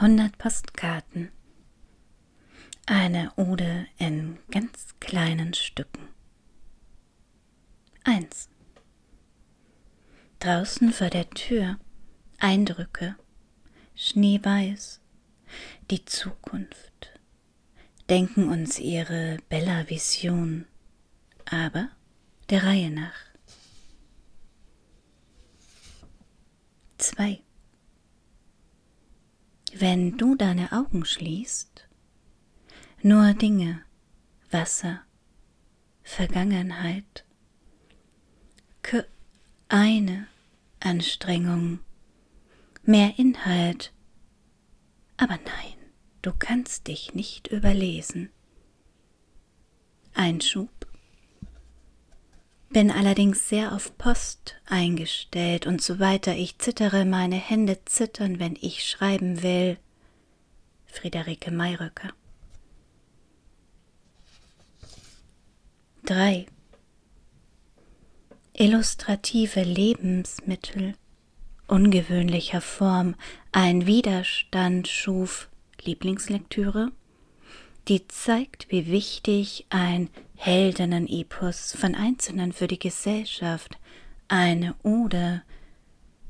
100 Postkarten. Eine Ode in ganz kleinen Stücken. 1. Draußen vor der Tür Eindrücke, schneeweiß, die Zukunft, denken uns ihre Bella Vision, aber der Reihe nach. 2. Wenn du deine Augen schließt, nur Dinge, Wasser, Vergangenheit, eine Anstrengung, mehr Inhalt. Aber nein, du kannst dich nicht überlesen. Einschub. Bin allerdings sehr auf Post eingestellt und so weiter ich zittere, meine Hände zittern, wenn ich schreiben will. Friederike Mayröcker 3. Illustrative Lebensmittel ungewöhnlicher Form ein Widerstand schuf, Lieblingslektüre, die zeigt, wie wichtig ein Heldinnen-Epos von Einzelnen für die Gesellschaft, eine Ode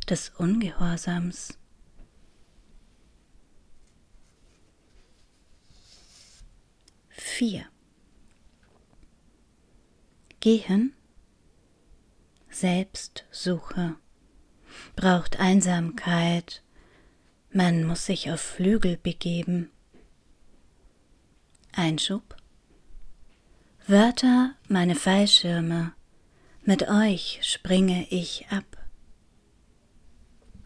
des Ungehorsams. Vier. Gehen, Selbstsuche, braucht Einsamkeit, man muss sich auf Flügel begeben. Einschub Wörter meine Fallschirme, mit euch springe ich ab.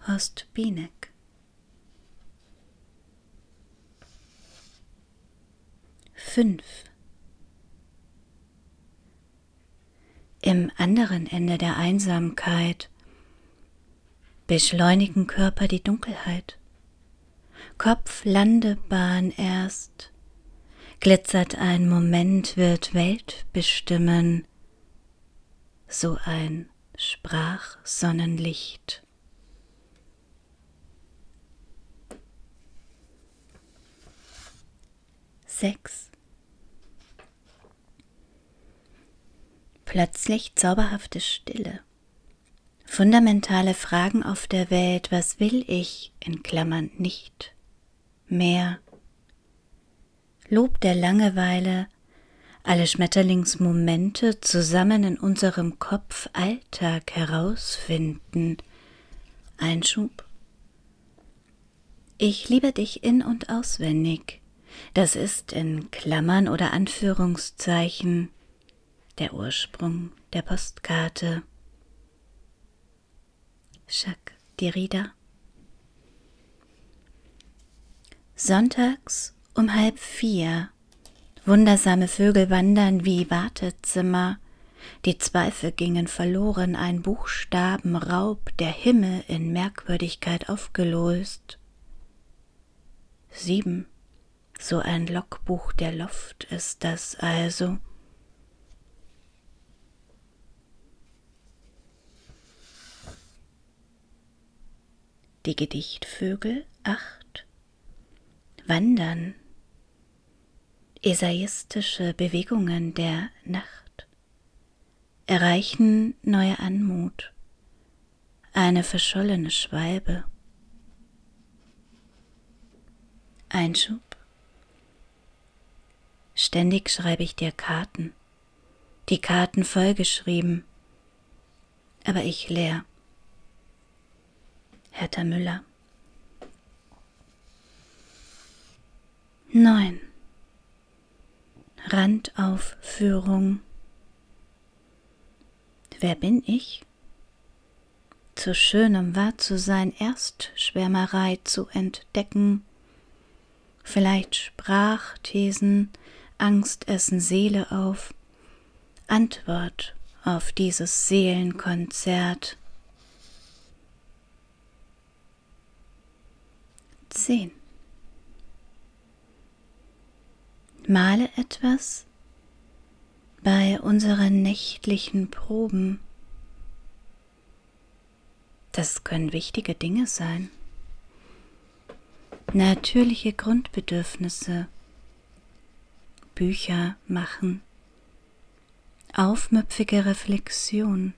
Horst Bienek Fünf Im anderen Ende der Einsamkeit beschleunigen Körper die Dunkelheit. Kopf-Landebahn erst, glitzert ein Moment, wird Welt bestimmen, so ein Sprachsonnenlicht. Sechs. Plötzlich zauberhafte Stille. Fundamentale Fragen auf der Welt, was will ich, in Klammern nicht, mehr. Lob der Langeweile, alle Schmetterlingsmomente zusammen in unserem Kopf Alltag herausfinden. Einschub. Ich liebe dich in und auswendig. Das ist in Klammern oder Anführungszeichen der Ursprung der Postkarte. Jacques Derrida. Sonntags um halb vier. Wundersame Vögel wandern wie Wartezimmer. Die Zweifel gingen verloren, ein Buchstabenraub, der Himmel in Merkwürdigkeit aufgelöst. Sieben. So ein Logbuch der Luft ist das also. die Gedichtvögel acht wandern, essayistische Bewegungen der Nacht erreichen neue Anmut, eine verschollene Schwalbe. Einschub. Ständig schreibe ich dir Karten, die Karten vollgeschrieben, aber ich leer. Hertha Müller. 9. Randaufführung. Wer bin ich? Zu schönem wahr zu sein, erst Schwärmerei zu entdecken, vielleicht Sprachthesen, Angst essen Seele auf, Antwort auf dieses Seelenkonzert. 10. Male etwas bei unseren nächtlichen Proben. Das können wichtige Dinge sein. natürliche Grundbedürfnisse, Bücher machen, aufmüpfige Reflexion,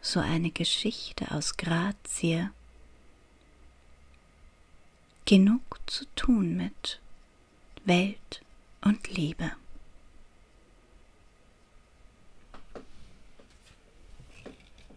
so eine Geschichte aus Grazie. Genug zu tun mit Welt und Liebe.